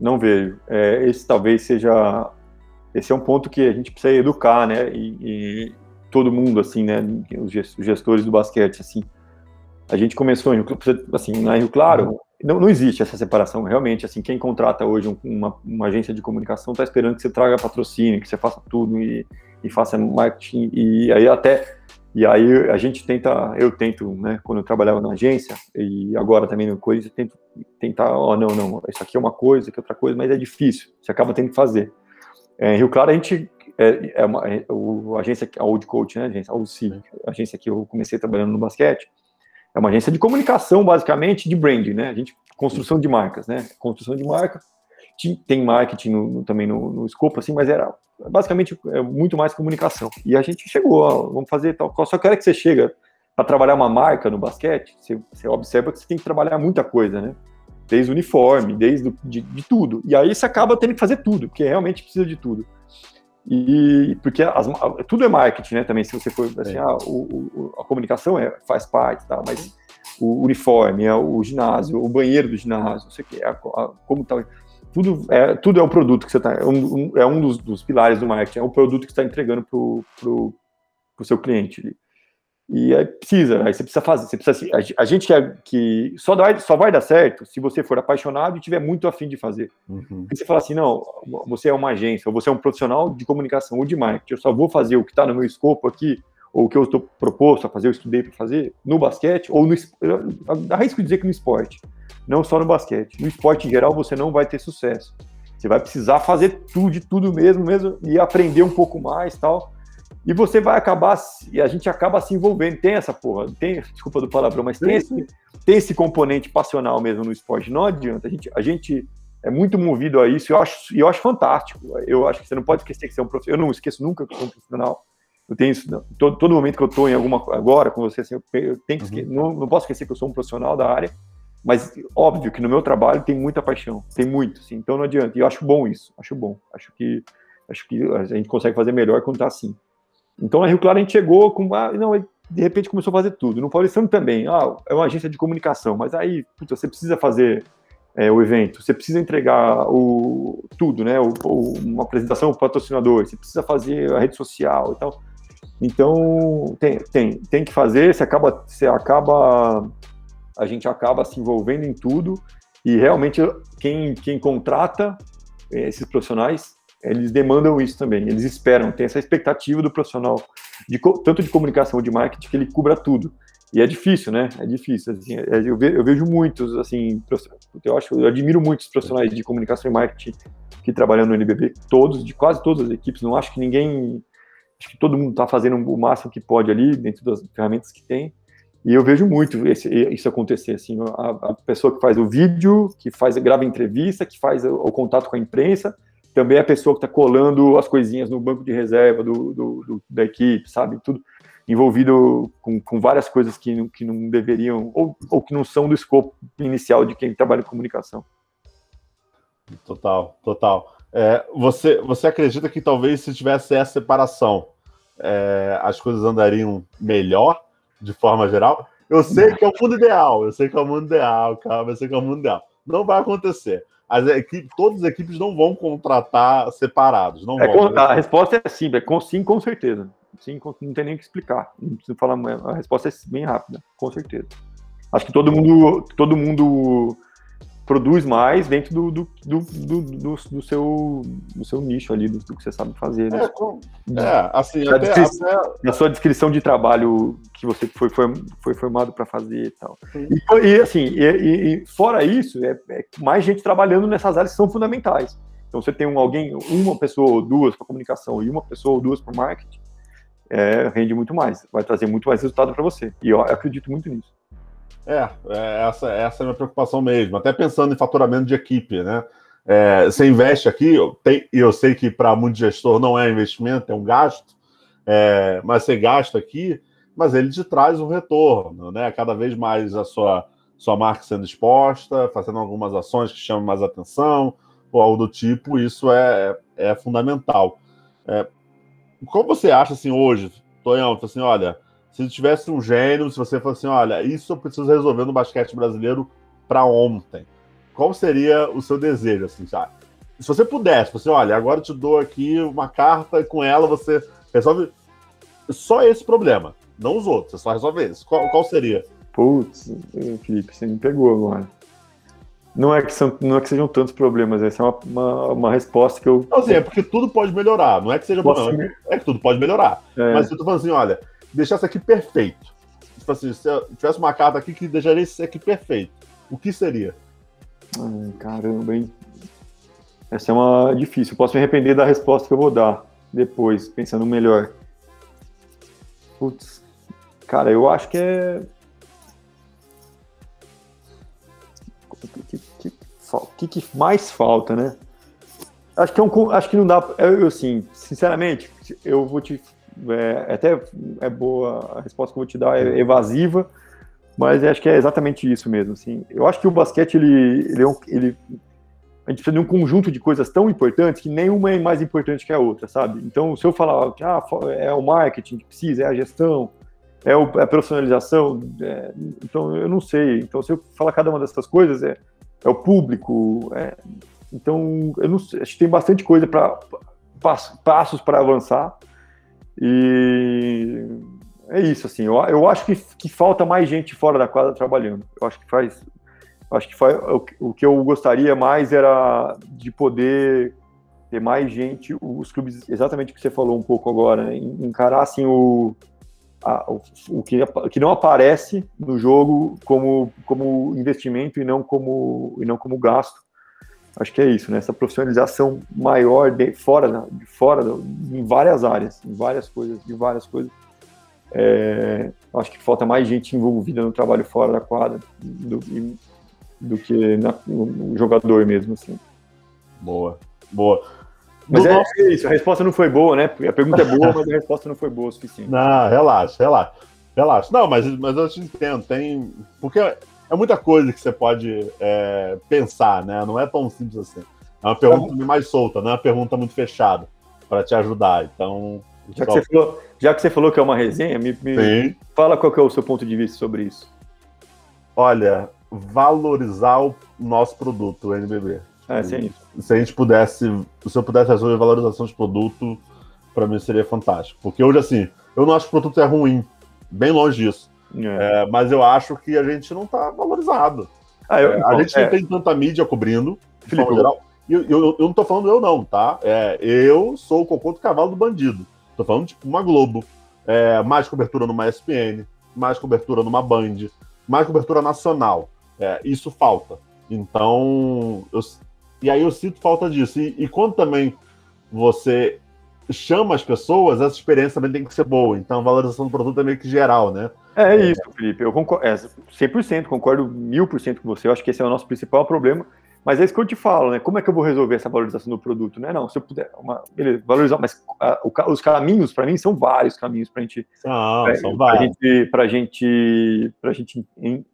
Speaker 2: Não vejo. É, esse talvez seja esse é um ponto que a gente precisa educar, né? E, e todo mundo, assim, né? Os gestores do basquete, assim. A gente começou em assim, na Rio Claro, não, não existe essa separação, realmente, assim, quem contrata hoje uma, uma agência de comunicação está esperando que você traga patrocínio, que você faça tudo e, e faça marketing, e aí até, e aí a gente tenta, eu tento, né, quando eu trabalhava na agência, e agora também no Corinthians, tento tentar, ó, oh, não, não, isso aqui é uma coisa, isso aqui é outra coisa, mas é difícil, você acaba tendo que fazer. É, em Rio Claro, a gente é, é uma é, o, a agência, a Old Coach, né, agência, a Old a agência que eu comecei trabalhando no basquete, é uma agência de comunicação, basicamente, de branding, né? A gente, construção de marcas, né? Construção de marca, tem marketing no, no, também no, no, escopo, assim, mas era basicamente é muito mais comunicação. E a gente chegou, ó, vamos fazer tal. Só que a hora que você chega para trabalhar uma marca no basquete, você, você observa que você tem que trabalhar muita coisa, né? desde o uniforme, desde de, de, tudo. E aí você acaba tendo que fazer tudo, porque realmente precisa de tudo. E porque as, tudo é marketing, né? Também, se você for assim, é. ah, o, o, a comunicação é, faz parte, tá? Mas o uniforme, é o ginásio, o banheiro do ginásio, não sei o que, a, a, como tá. Tudo é, tudo é o produto que você está. É um, é um dos, dos, pilares do marketing, é o produto que você está entregando para o seu cliente. Ali. E aí precisa, aí você precisa fazer, você precisa, a gente quer que só, dá, só vai dar certo se você for apaixonado e tiver muito afim de fazer. Uhum. E você fala assim, não, você é uma agência, ou você é um profissional de comunicação ou de marketing, eu só vou fazer o que está no meu escopo aqui, ou o que eu estou proposto a fazer, eu estudei para fazer, no basquete, ou no dá risco de dizer que no esporte, não só no basquete. No esporte em geral você não vai ter sucesso. Você vai precisar fazer tudo de tudo mesmo, mesmo, e aprender um pouco mais tal e você vai acabar, e a gente acaba se envolvendo. Tem essa porra, tem, desculpa do palavrão, mas tem esse, tem esse componente passional mesmo no esporte. Não adianta, a gente, a gente é muito movido a isso, e eu acho, eu acho fantástico. Eu acho que você não pode esquecer que você é um profissional. Eu não esqueço nunca que sou um profissional. Eu tenho isso, todo, todo momento que eu estou em alguma agora com você, assim, eu, tenho que esquecer, uhum. não, não posso esquecer que eu sou um profissional da área, mas óbvio que no meu trabalho tem muita paixão, tem muito, assim, então não adianta. E eu acho bom isso, acho bom. Acho que acho que a gente consegue fazer melhor quando está assim. Então, na Rio Claro, a gente chegou com. Ah, não, de repente começou a fazer tudo. No Paulistano também. Ah, é uma agência de comunicação, mas aí, puta, você precisa fazer é, o evento, você precisa entregar o, tudo, né? O, o, uma apresentação para patrocinador, você precisa fazer a rede social e tal. Então, tem, tem, tem que fazer, você acaba, você acaba. A gente acaba se envolvendo em tudo E realmente quem, quem contrata eh, esses profissionais, eles demandam isso também, eles esperam, tem essa expectativa do profissional, de, tanto de comunicação de marketing, que ele cubra tudo. E é difícil, né? É difícil. Assim, é, eu, vejo, muitos, assim, eu acho, eu admiro muitos profissionais de comunicação e marketing que trabalham no NBB, todos, de quase todas as equipes. Não acho que ninguém, acho que todo mundo está fazendo o máximo que pode ali dentro das ferramentas que tem. E eu vejo muito esse, isso acontecer, assim, a, a, pessoa que faz o vídeo, que faz grava entrevista, que faz o, o contato com a imprensa, também é a pessoa que está colando as coisinhas no banco de reserva do, do, do, da equipe, sabe? Tudo envolvido com, com várias coisas que, não, que não deveriam, ou, ou que não são do escopo inicial de quem trabalha em comunicação.
Speaker 1: Total, total. É, você, você acredita que talvez se tivesse essa separação, é, as coisas andariam melhor, de forma geral? Eu sei que é o mundo ideal, eu sei que é o mundo ideal, calma, eu sei que é o mundo ideal. Não vai acontecer. As equipes, todas as equipes não vão contratar separados. Não
Speaker 2: é,
Speaker 1: vão,
Speaker 2: a resposta é sim, é com, sim, com certeza. Sim, não tem nem o que explicar. Não preciso falar, a resposta é bem rápida, com certeza. Acho que todo mundo, todo mundo produz mais dentro do, do, do, do, do seu, do seu nicho ali, do, do que você sabe fazer. Né? É, com, é assim, até, descrição, até... na sua descrição de trabalho que você foi, foi, foi formado para fazer e tal. E, e, assim, e, e, fora isso, é, é, mais gente trabalhando nessas áreas que são fundamentais. Então, você tem um, alguém, uma pessoa ou duas para comunicação e uma pessoa ou duas para marketing, é, rende muito mais, vai trazer muito mais resultado para você. E eu acredito muito nisso.
Speaker 1: É, é, essa, essa é a minha preocupação mesmo. Até pensando em faturamento de equipe, né? É, você investe aqui, e eu sei que para muito gestor não é investimento, é um gasto, é, mas você gasta aqui, mas ele te traz um retorno, né? Cada vez mais a sua, sua marca sendo exposta, fazendo algumas ações que chamam mais atenção, ou algo do tipo, isso é, é fundamental. É, como você acha assim hoje, Tonhão, assim, olha, se tivesse um gênio, se você fosse assim, olha, isso eu preciso resolver no basquete brasileiro para ontem, qual seria o seu desejo, assim, sabe? Se você pudesse, você, olha, agora eu te dou aqui uma carta e com ela você resolve só esse problema, não os outros, você só resolve esse. Qual, qual seria?
Speaker 2: Putz, Felipe, você me pegou agora. Não é que, são, não é que sejam tantos problemas, essa é uma, uma, uma resposta que eu.
Speaker 1: Não, assim, é porque tudo pode melhorar, não é que seja bom, não, é que tudo pode melhorar. É. Mas eu tô falando assim, olha, deixasse aqui perfeito. Tipo assim, se tivesse uma carta aqui que deixaria isso aqui perfeito, o que seria?
Speaker 2: Ai, caramba, hein? Essa é uma difícil. Eu posso me arrepender da resposta que eu vou dar depois, pensando melhor. Putz, cara, eu acho que é. O que, que, que, mais falta, né? Acho que, é um, acho que não dá. Eu, assim, sinceramente, eu vou te é, até é boa a resposta que eu vou te dar, é evasiva, mas acho que é exatamente isso mesmo. Assim. Eu acho que o basquete, ele, ele, é um, ele a gente precisa de um conjunto de coisas tão importantes que nenhuma é mais importante que a outra, sabe? Então, se eu falar que ah, é o marketing que precisa, é a gestão, é, o, é a profissionalização, é, então eu não sei. Então, se eu falar cada uma dessas coisas, é, é o público. É, então, eu não sei, acho que tem bastante coisa para passos para avançar. E é isso, assim, eu, eu acho que, que falta mais gente fora da quadra trabalhando. Eu acho que faz. Acho que faz, o, o que eu gostaria mais era de poder ter mais gente, os clubes, exatamente o que você falou um pouco agora, né, encarar assim o, a, o, o, que, que não aparece no jogo como, como investimento e não como, e não como gasto. Acho que é isso, né? Essa profissionalização maior de fora, de fora, em várias áreas, em várias coisas, de várias coisas. É, acho que falta mais gente envolvida no trabalho fora da quadra do, do que na, no jogador mesmo, assim.
Speaker 1: Boa, boa.
Speaker 2: Mas é, nosso... é, isso, a resposta não foi boa, né? A pergunta é boa, mas a resposta não foi boa o suficiente.
Speaker 1: Não, relaxa, relaxa. Relaxa. Não, mas, mas eu te entendo, tem. Porque é muita coisa que você pode é, pensar, né? Não é tão simples assim. É uma pergunta é. mais solta, não é uma pergunta muito fechada para te ajudar. Então.
Speaker 2: Já que, você falou, já que você falou que é uma resenha, me, me fala qual é o seu ponto de vista sobre isso.
Speaker 1: Olha, valorizar o nosso produto, o NBB.
Speaker 2: É, sim.
Speaker 1: Se a gente pudesse, se eu pudesse resolver valorização de produto, para mim seria fantástico. Porque hoje, assim, eu não acho que o produto é ruim, bem longe disso. É. É, mas eu acho que a gente não está valorizado. Ah, eu, é, a gente é. não tem tanta mídia cobrindo, de Felipe, geral. Eu, eu, eu, não tô falando eu, não, tá? É, eu sou o cocô do cavalo do bandido. Tô falando tipo uma Globo. É, mais cobertura numa ESPN, mais cobertura numa Band, mais cobertura nacional. É, isso falta. Então, eu, e aí eu sinto falta disso. E, e quando também você chama as pessoas, essa experiência também tem que ser boa. Então, a valorização do produto é meio que geral, né?
Speaker 2: É isso, Felipe. Eu concordo, é, 100%, concordo mil por cento com você. Eu acho que esse é o nosso principal problema. Mas é isso que eu te falo, né? Como é que eu vou resolver essa valorização do produto? Né? Não, se eu puder, uma, beleza, valorizar, mas a, o, os caminhos, para mim, são vários caminhos para gente,
Speaker 1: ah, são pra
Speaker 2: gente, para gente, pra gente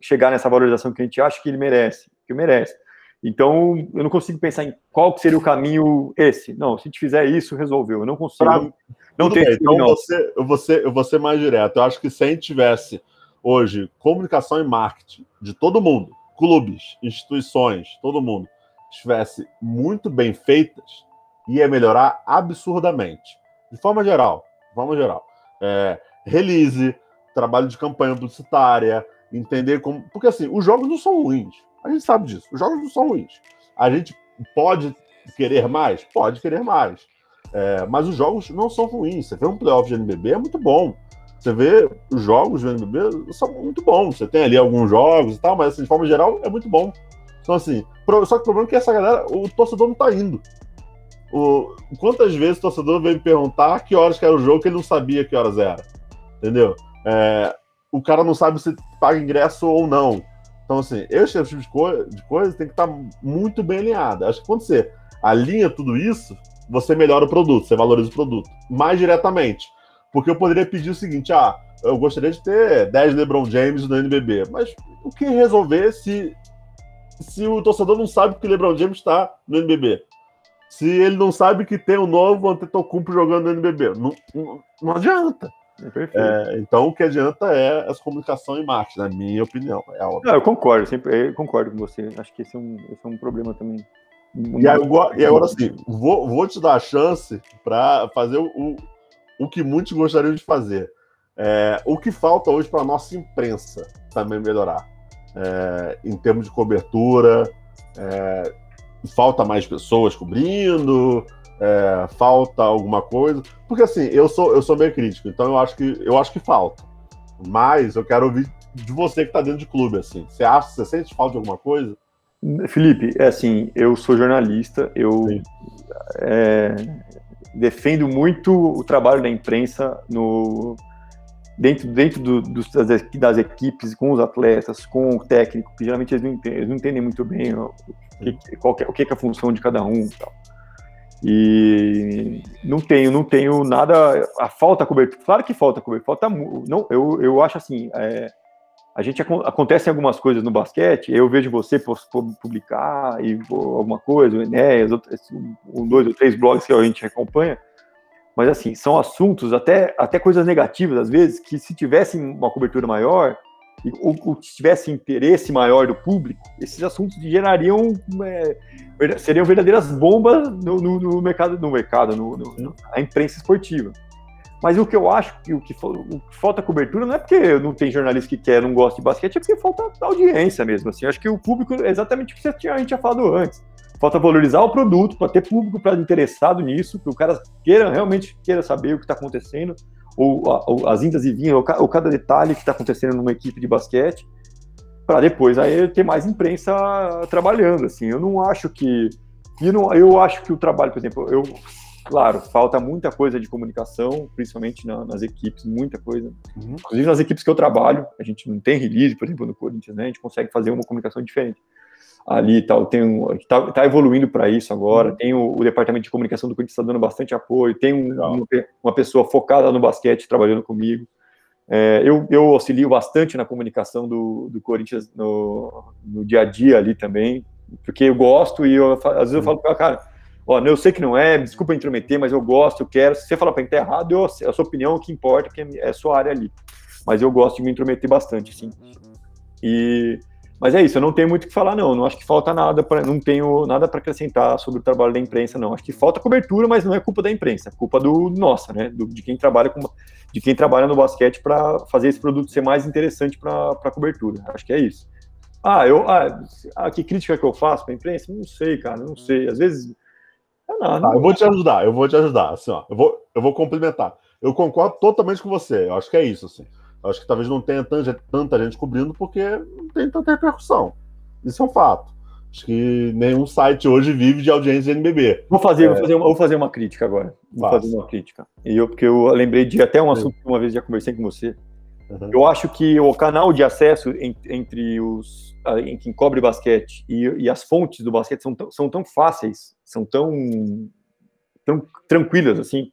Speaker 2: chegar nessa valorização que a gente acha que ele merece, que merece. Então, eu não consigo pensar em qual seria o caminho esse. Não, se a gente fizer isso, resolveu. Eu não consigo. Pra...
Speaker 1: Não tem. Então, não. Você, eu, vou ser, eu vou ser mais direto. Eu acho que se a gente tivesse hoje comunicação e marketing de todo mundo, clubes, instituições, todo mundo, estivesse muito bem feitas, ia melhorar absurdamente. De forma geral, de forma geral. É, release, trabalho de campanha publicitária, entender como. Porque assim, os jogos não são ruins. A gente sabe disso. Os jogos não são ruins. A gente pode querer mais? Pode querer mais. É, mas os jogos não são ruins. Você vê um playoff de NBB, é muito bom. Você vê os jogos do NBB são muito bons. Você tem ali alguns jogos e tal, mas assim, de forma geral é muito bom. Então, assim, só que o problema é que essa galera, o torcedor não tá indo. O, quantas vezes o torcedor veio me perguntar que horas que era o jogo que ele não sabia que horas era? Entendeu? É, o cara não sabe se paga ingresso ou não. Então, assim, esse tipo de, co de coisa tem que estar tá muito bem alinhado. Acho que quando você alinha tudo isso, você melhora o produto, você valoriza o produto mais diretamente. Porque eu poderia pedir o seguinte: ah, eu gostaria de ter 10 LeBron James no NBB, mas o que resolver se, se o torcedor não sabe que o LeBron James está no NBB? Se ele não sabe que tem um novo Antetokounmpo jogando no NBB? Não, não, não adianta. É, então, o que adianta é essa comunicação e marketing, na minha opinião. É
Speaker 2: Não, eu concordo, sempre eu concordo com você. Acho que esse é um, esse é um problema também.
Speaker 1: E agora, e agora sim, vou, vou te dar a chance para fazer o, o que muitos gostariam de fazer. É, o que falta hoje para a nossa imprensa também melhorar? É, em termos de cobertura, é, falta mais pessoas cobrindo, é, falta alguma coisa. Porque assim, eu sou, eu sou bem crítico, então eu acho que eu acho que falta. Mas eu quero ouvir de você que está dentro de clube, assim. Você acha, você sente falta de alguma coisa?
Speaker 2: Felipe, é assim, eu sou jornalista, eu é, defendo muito o trabalho da imprensa no, dentro, dentro do, dos, das, das, equipes, com os atletas, com o técnico, que geralmente eles não entendem, eles não entendem muito bem o, que, qual que, é, o que é a função de cada um. Tal. E não tenho, não tenho nada. A falta cobertura. Claro que falta cobertura. Falta. Não, eu, eu acho assim. É, a gente acontecem algumas coisas no basquete. Eu vejo você publicar e alguma coisa, o Enéas, um, dois ou três blogs que a gente acompanha. Mas assim, são assuntos, até, até coisas negativas às vezes, que se tivessem uma cobertura maior, ou, ou tivesse interesse maior do público, esses assuntos gerariam é, seriam verdadeiras bombas no, no, no mercado, no mercado, no, no, na imprensa esportiva. Mas o que eu acho que o que, o que falta cobertura não é porque não tem jornalista que quer, não gosta de basquete, é porque falta audiência mesmo. Assim, acho que o público é exatamente o que a gente tinha falado antes. Falta valorizar o produto para ter público para interessado nisso, que o cara queira realmente queira saber o que está acontecendo ou, ou as indas e vinhas, ou, ou cada detalhe que está acontecendo numa equipe de basquete, para depois aí ter mais imprensa trabalhando. Assim, eu não acho que eu, não, eu acho que o trabalho, por exemplo, eu claro, falta muita coisa de comunicação, principalmente na, nas equipes, muita coisa. Uhum. Inclusive nas equipes que eu trabalho, a gente não tem release, por exemplo, no Corinthians, né? A gente consegue fazer uma comunicação diferente ali tal, tem um, tá, tá evoluindo para isso agora, uhum. tem o, o, departamento de comunicação do Corinthians está dando bastante apoio, tem um, uma, uma, pessoa focada no basquete trabalhando comigo. É, eu, eu auxilio bastante na comunicação do, do Corinthians no, no dia a dia ali também, porque eu gosto e eu, às vezes eu falo para cara, ó, eu sei que não é, desculpa intrometer, mas eu gosto, eu quero. Se você falar para mim que tá errado, eu, a sua opinião, o que importa, que é a sua área ali. Mas eu gosto de me intrometer bastante, sim. E mas é isso, eu não tenho muito o que falar, não. Não acho que falta nada para, não tenho nada para acrescentar sobre o trabalho da imprensa, não. Acho que falta cobertura, mas não é culpa da imprensa, é culpa do nossa, né? Do, de quem trabalha com, de quem trabalha no basquete para fazer esse produto ser mais interessante para a cobertura. Acho que é isso. Ah, eu, ah, ah, que crítica que eu faço para a imprensa? Não sei, cara, não sei. Às vezes.
Speaker 1: Não, não, tá, eu vou te ajudar, eu vou te ajudar. Assim, ó, eu, vou, eu vou complementar. Eu concordo totalmente com você. Eu acho que é isso. Assim. Acho que talvez não tenha tanta, tanta gente cobrindo porque não tem tanta repercussão. Isso é um fato. Acho que nenhum site hoje vive de audiência de NBB.
Speaker 2: Vou fazer, é... vou, fazer uma, vou fazer uma crítica agora. Vou Faça. fazer uma crítica. E eu, porque eu lembrei de até um assunto que uma vez já conversei com você. Uhum. Eu acho que o canal de acesso entre os em quem cobre basquete e, e, as fontes do basquete são tão, são tão fáceis, são tão, tão tranquilas assim.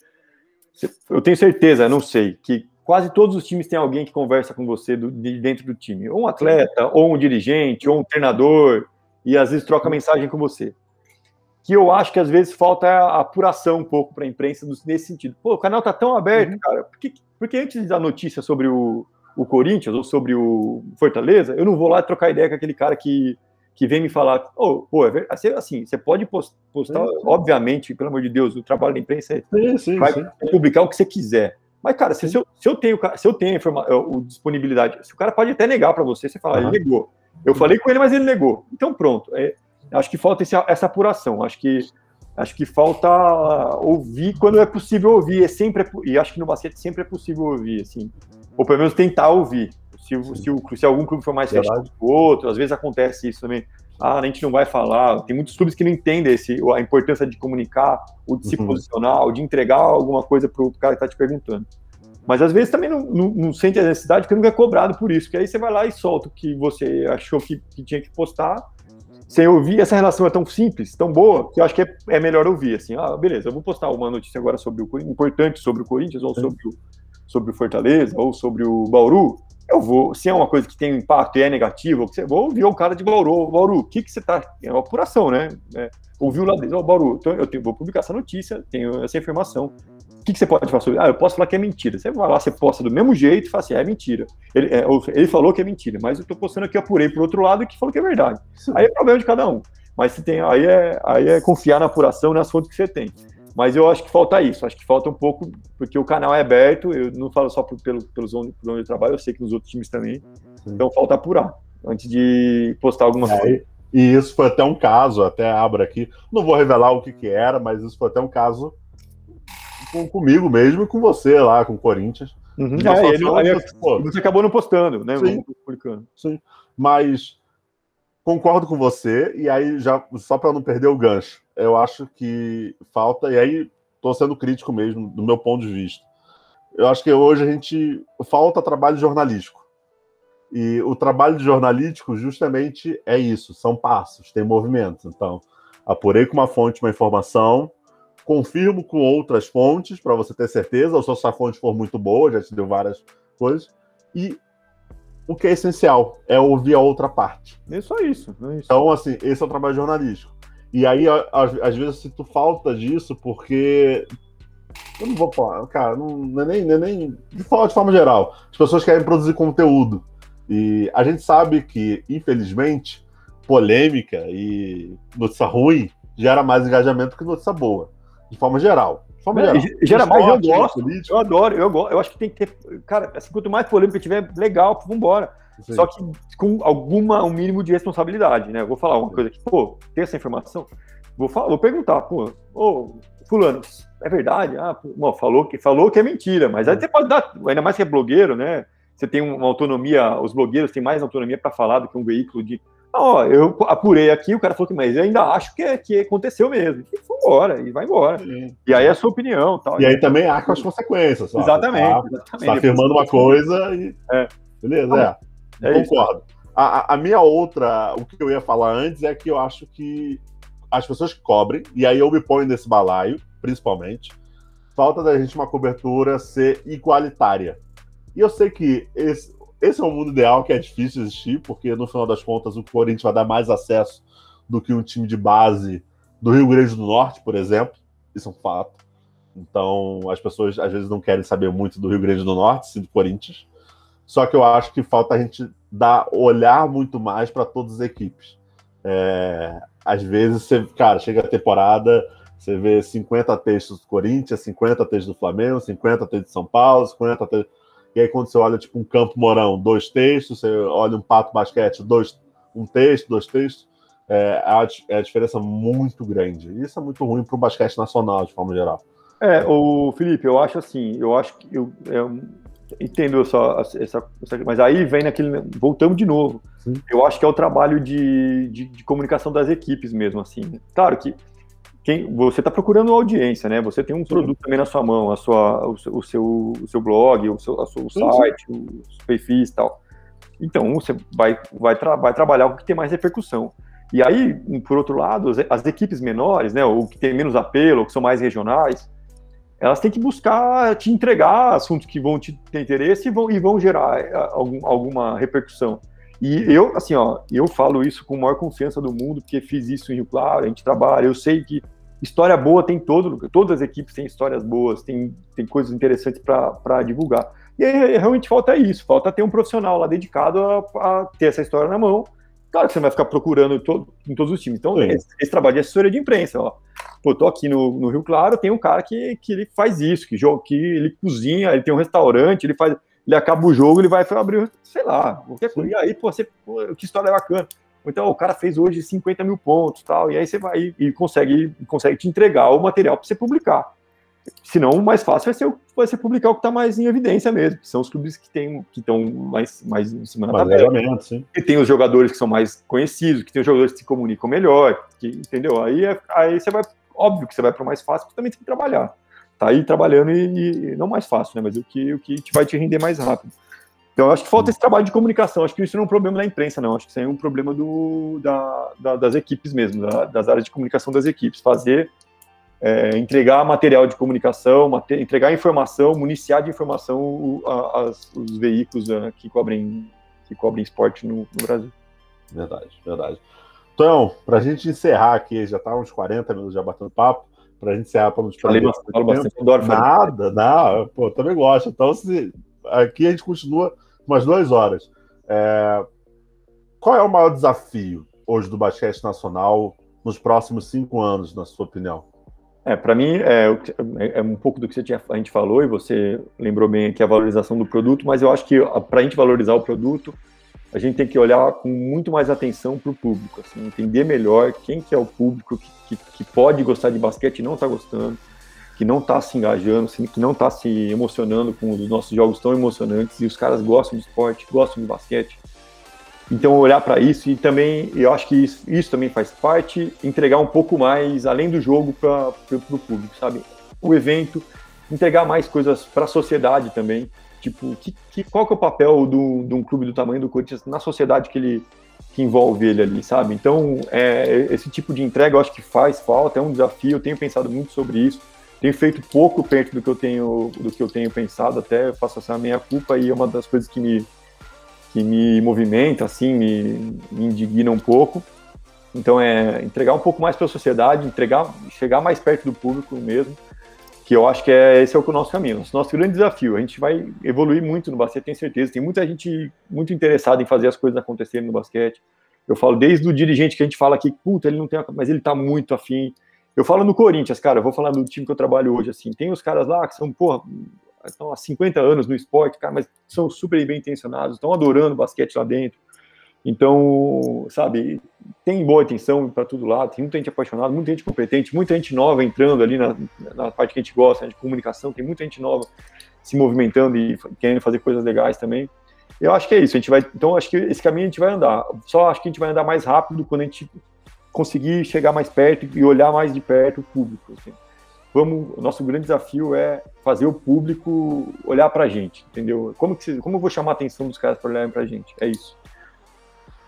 Speaker 2: Eu tenho certeza, não sei, que quase todos os times têm alguém que conversa com você do, de dentro do time, ou um atleta, ou um dirigente, ou um treinador, e às vezes troca mensagem com você. Que eu acho que às vezes falta a apuração um pouco para a imprensa nesse sentido. Pô, o canal tá tão aberto, uhum. cara, por que, porque antes da notícia sobre o, o Corinthians ou sobre o Fortaleza, eu não vou lá trocar ideia com aquele cara que, que vem me falar, oh, pô, é assim, assim, você pode postar, obviamente, pelo amor de Deus, o trabalho da imprensa é, sim, sim, vai sim. publicar o que você quiser. Mas, cara, se, se, eu, se eu tenho, se eu tenho a disponibilidade, se o cara pode até negar para você, você fala, uhum. ele negou. Eu falei com ele, mas ele negou. Então, pronto. É, acho que falta esse, essa apuração. Acho que acho que falta ouvir quando é possível ouvir. É sempre e acho que no basquete sempre é possível ouvir, assim, ou pelo menos tentar ouvir. Se, se, se algum clube for mais fechado que o outro, às vezes acontece isso também. Ah, a gente não vai falar. Tem muitos clubes que não entendem esse, a importância de comunicar, ou de se uhum. posicionar, ou de entregar alguma coisa para o cara que está te perguntando. Mas às vezes também não, não, não, sente a necessidade porque nunca é cobrado por isso. Que aí você vai lá e solta o que você achou que, que tinha que postar, sem ouvir. Essa relação é tão simples, tão boa, que eu acho que é, é melhor ouvir. Assim, ah, beleza, eu vou postar uma notícia agora sobre o importante sobre o Corinthians, ou sobre o, sobre o Fortaleza, ou sobre o Bauru. Eu vou, se é uma coisa que tem impacto e é negativo, eu vou ouvir o cara de Bauru. Bauru, o que, que você tá. É uma apuração, né? É, ouviu lá dentro, oh, Bauru, então eu tenho, vou publicar essa notícia, tenho essa informação. O que, que, você pode falar sobre? Ah, eu posso falar que é mentira. Você vai lá, você posta do mesmo jeito e fala assim, é mentira. Ele, é, ele falou que é mentira, mas eu estou postando aqui, apurei para o outro lado que falou que é verdade. Sim. Aí é problema de cada um. Mas se tem, aí é, aí é confiar na apuração nas fontes que você tem. Mas eu acho que falta isso, acho que falta um pouco, porque o canal é aberto, eu não falo só por, pelo, pelos onde, por onde eu trabalho, eu sei que nos outros times também. Então falta apurar antes de postar alguma é, coisa.
Speaker 1: E isso foi até um caso, até abro aqui, não vou revelar o que, que era, mas isso foi até um caso com, comigo mesmo e com você lá, com o Corinthians.
Speaker 2: Uhum. É, ele, aí, você acabou não postando, né?
Speaker 1: Sim, publicando. sim. Mas concordo com você, e aí, já só para não perder o gancho, eu acho que falta, e aí estou sendo crítico mesmo, do meu ponto de vista. Eu acho que hoje a gente falta trabalho jornalístico. E o trabalho jornalístico justamente é isso, são passos, tem movimentos. Então, apurei com uma fonte uma informação, confirmo com outras fontes para você ter certeza, ou se a fonte for muito boa, já te deu várias coisas. E o que é essencial é ouvir a outra parte.
Speaker 2: É só isso. É isso.
Speaker 1: Então, assim, esse é o trabalho jornalístico. E aí, às, vezes, eu sinto falta disso, porque. Eu não vou falar, cara, não, não, é nem, não é nem. De falar de forma geral. As pessoas querem produzir conteúdo. E a gente sabe que, infelizmente, polêmica e notícia ruim gera mais engajamento que notícia boa de forma geral. De forma
Speaker 2: geral. Gera mais, eu gosto. Eu adoro, eu, gosto, eu acho que tem que ter. Cara, assim, quanto mais polêmica tiver, legal, vambora. Só que com alguma, um mínimo de responsabilidade, né? Eu vou falar uma coisa aqui, pô, tem essa informação? Vou, falar, vou perguntar, pô, ô, fulano, é verdade? Ah, pô, falou, que, falou que é mentira, mas aí você pode dar, ainda mais que é blogueiro, né? Você tem uma autonomia, os blogueiros têm mais autonomia para falar do que um veículo de Ó, eu apurei aqui, o cara falou que, mas eu ainda acho que, é, que aconteceu mesmo. E foi embora, e vai embora. Sim. E aí é a sua opinião. Tal,
Speaker 1: e aí também há com as consequências.
Speaker 2: Exatamente. Tá,
Speaker 1: exatamente. Tá afirmando uma coisa e. É. Beleza, é. É concordo. A, a, minha outra, o que eu ia falar antes é que eu acho que as pessoas que cobrem, e aí eu me ponho nesse balaio, principalmente, falta da gente uma cobertura ser igualitária. E eu sei que esse, esse é um mundo ideal que é difícil existir, porque no final das contas o Corinthians vai dar mais acesso do que um time de base do Rio Grande do Norte, por exemplo. Isso é um fato. Então as pessoas às vezes não querem saber muito do Rio Grande do Norte, sim do Corinthians. Só que eu acho que falta a gente dar olhar muito mais para todas as equipes. É, às vezes você, cara, chega a temporada, você vê 50 textos do Corinthians, 50 textos do Flamengo, 50 textos de São Paulo, 50 textos e aí, quando você olha, tipo, um Campo Mourão, dois textos, você olha um Pato Basquete, dois, um texto, dois textos, é, é, a, é diferença muito grande. E isso é muito ruim para o basquete nacional, de forma geral.
Speaker 2: É, o Felipe, eu acho assim, eu acho que eu, eu entendo essa, essa, essa, mas aí vem naquele, voltamos de novo. Sim. Eu acho que é o trabalho de, de, de, comunicação das equipes mesmo, assim. Claro que quem, você está procurando audiência, né? Você tem um sim. produto também na sua mão, a sua, o, o seu, o seu blog, o seu, seu site, os perfis e tal. Então, você vai, vai, tra vai trabalhar o que tem mais repercussão. E aí, por outro lado, as, as equipes menores, né, ou que tem menos apelo, ou que são mais regionais, elas têm que buscar te entregar assuntos que vão te ter interesse e vão, e vão gerar eh, algum, alguma repercussão. E eu, assim, ó, eu falo isso com a maior confiança do mundo, porque fiz isso em Rio Claro, a gente trabalha, eu sei que história boa tem todo, todas as equipes têm histórias boas, tem, tem coisas interessantes para divulgar. E aí, realmente falta isso, falta ter um profissional lá dedicado a, a ter essa história na mão Claro que você vai ficar procurando todo, em todos os times. Então, esse, esse, trabalho de assessoria de imprensa, ó. Pô, tô aqui no, no, Rio Claro, tem um cara que, que ele faz isso, que, joga, que ele cozinha, ele tem um restaurante, ele faz, ele acaba o jogo, ele vai abrir, sei lá, qualquer coisa. E aí, pô, você, pô, que história bacana. Então, o cara fez hoje 50 mil pontos, tal, e aí você vai e consegue, consegue te entregar o material para você publicar. Senão, o mais fácil vai ser, vai ser publicar o que está mais em evidência mesmo, que são os clubes que tem, que estão mais, mais em cima da tabela. Que tem os jogadores que são mais conhecidos, que tem os jogadores que se comunicam melhor, que, entendeu? Aí, é, aí você vai, óbvio que você vai para o mais fácil, porque também tem que trabalhar. Tá aí trabalhando e, e, não mais fácil, né? Mas o que, o que te vai te render mais rápido. Então, acho que falta esse trabalho de comunicação. Acho que isso não é um problema da imprensa, não. Acho que isso é um problema do, da, da, das equipes mesmo, da, das áreas de comunicação das equipes. Fazer é, entregar material de comunicação, entregar informação, municiar de informação a, as, os veículos uh, que cobrem que cobrem esporte no, no, Brasil.
Speaker 1: Verdade, verdade. Então, para a gente encerrar aqui, já está uns 40 minutos já batendo papo, para a gente encerrar para
Speaker 2: Falei bastante, falo bastante, adoro
Speaker 1: Nada, não, pô, também gosto. Então, se, aqui a gente continua umas duas horas. É, qual é o maior desafio hoje do basquete nacional nos próximos cinco anos, na sua opinião?
Speaker 2: É, para mim é, é, é, um pouco do que você tinha, a gente falou e você lembrou bem aqui a valorização do produto, mas eu acho que para a gente valorizar o produto, a gente tem que olhar com muito mais atenção para o público, assim, entender melhor quem que é o público que, que, que pode gostar de basquete e não está gostando, que não está se engajando, que não está se emocionando com os nossos jogos tão emocionantes e os caras gostam de esporte, gostam de basquete então, olhar para isso e também, eu acho que isso, isso, também faz parte, entregar um pouco mais, além do jogo, para o público, sabe? O evento, entregar mais coisas para a sociedade também. Tipo, que, que, qual que é o papel de um clube do tamanho do Corinthians na sociedade que ele que envolve ele ali, sabe? Então, é, esse tipo de entrega eu acho que faz falta, é um desafio, eu tenho pensado muito sobre isso. Tenho feito pouco perto do que eu tenho, do que eu tenho pensado, até faço essa minha culpa e é uma das coisas que me, que me movimenta, assim, me, me indigna um pouco. Então é entregar um pouco mais para a sociedade, entregar, chegar mais perto do público mesmo, que eu acho que é esse é o nosso caminho, nosso, nosso grande desafio. A gente vai evoluir muito no basquete, tenho certeza. Tem muita gente muito interessada em fazer as coisas acontecerem no basquete. Eu falo desde o dirigente que a gente fala aqui, puta, ele não tem, mas ele está muito afim. Eu falo no Corinthians, cara, eu vou falar do time que eu trabalho hoje, assim, tem os caras lá que são, porra, estão há 50 anos no esporte, cara, mas são super bem intencionados, estão adorando basquete lá dentro. Então, sabe, tem boa atenção para todo lado, tem muita gente apaixonada, muita gente competente, muita gente nova entrando ali na, na parte que a gente gosta, né, de comunicação, tem muita gente nova se movimentando e querendo fazer coisas legais também. Eu acho que é isso, a gente vai, então acho que esse caminho a gente vai andar. Só acho que a gente vai andar mais rápido quando a gente conseguir chegar mais perto e olhar mais de perto o público. Assim vamos, o nosso grande desafio é fazer o público olhar para a gente, entendeu? Como, que, como eu vou chamar a atenção dos caras para olharem para a gente? É isso.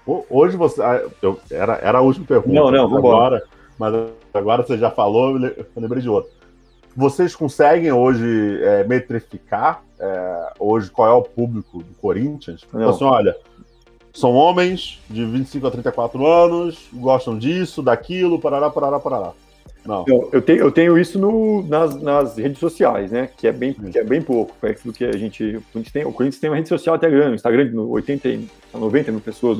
Speaker 1: Hoje você. Ah, eu, era, era a última pergunta.
Speaker 2: Não, não,
Speaker 1: agora, Mas agora você já falou, eu lembrei de outra. Vocês conseguem hoje é, metrificar é, hoje qual é o público do Corinthians? Então, assim, olha, são homens de 25 a 34 anos, gostam disso, daquilo, parará, parará, parará.
Speaker 2: Não. Eu, eu, tenho, eu tenho isso no, nas, nas redes sociais, né? Que é bem, que é bem pouco, perto do que a gente. A gente tem, o Corinthians tem uma rede social até grande, o Instagram de 80, 90 mil pessoas,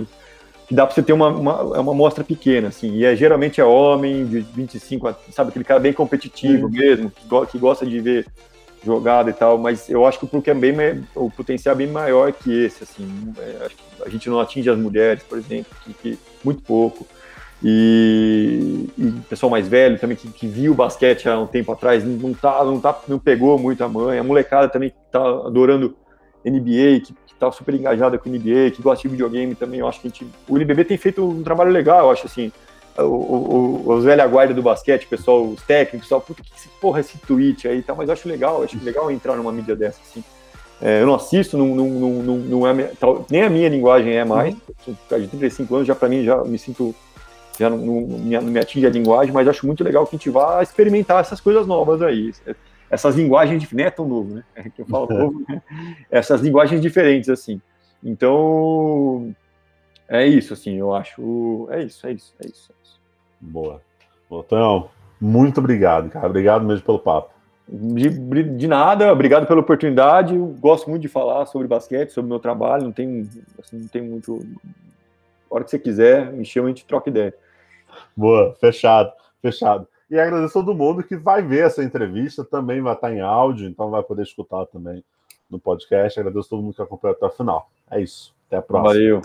Speaker 2: que dá para você ter uma, uma, é uma amostra pequena, assim. E é, geralmente é homem de 25, sabe, aquele cara bem competitivo Sim. mesmo, que, que gosta de ver jogada e tal, mas eu acho que o Brook é bem, o potencial é bem maior que esse, assim, é, a gente não atinge as mulheres, por exemplo, que, que muito pouco, e, e pessoal mais velho também que, que, viu o basquete há um tempo atrás não tá, não tá, não pegou muito a mãe, a molecada também que tá adorando NBA, que, que tá super engajada com NBA, que gosta de videogame também, eu acho que a gente, o NBB tem feito um trabalho legal, eu acho assim, o, o, os velha guarda do basquete, pessoal, os técnicos, pessoal, puta, que, que porra esse tweet aí, tá, mas eu acho legal, eu acho legal entrar numa mídia dessa, assim. É, eu não assisto, não, não, não, não é, nem a minha linguagem é mais, uhum. de 35 anos, já para mim, já me sinto, já não, não, não me atinge a linguagem, mas acho muito legal que a gente vá experimentar essas coisas novas aí, essas linguagens, nem é tão novo, né, é que eu falo novo, né? essas linguagens diferentes, assim. Então, é isso, assim, eu acho, é isso, é isso, é isso. É isso.
Speaker 1: Boa. Botão, muito obrigado, cara. Obrigado mesmo pelo papo.
Speaker 2: De, de, nada, obrigado pela oportunidade. Eu gosto muito de falar sobre basquete, sobre meu trabalho. Não tem, assim, não tem muito. A hora que você quiser, me chama e a gente troca ideia.
Speaker 1: Boa, fechado, fechado. E agradeço todo mundo que vai ver essa entrevista, também vai estar em áudio, então vai poder escutar também no podcast. Agradeço todo mundo que acompanhou até o final. É isso. Até a próxima.
Speaker 2: Valeu.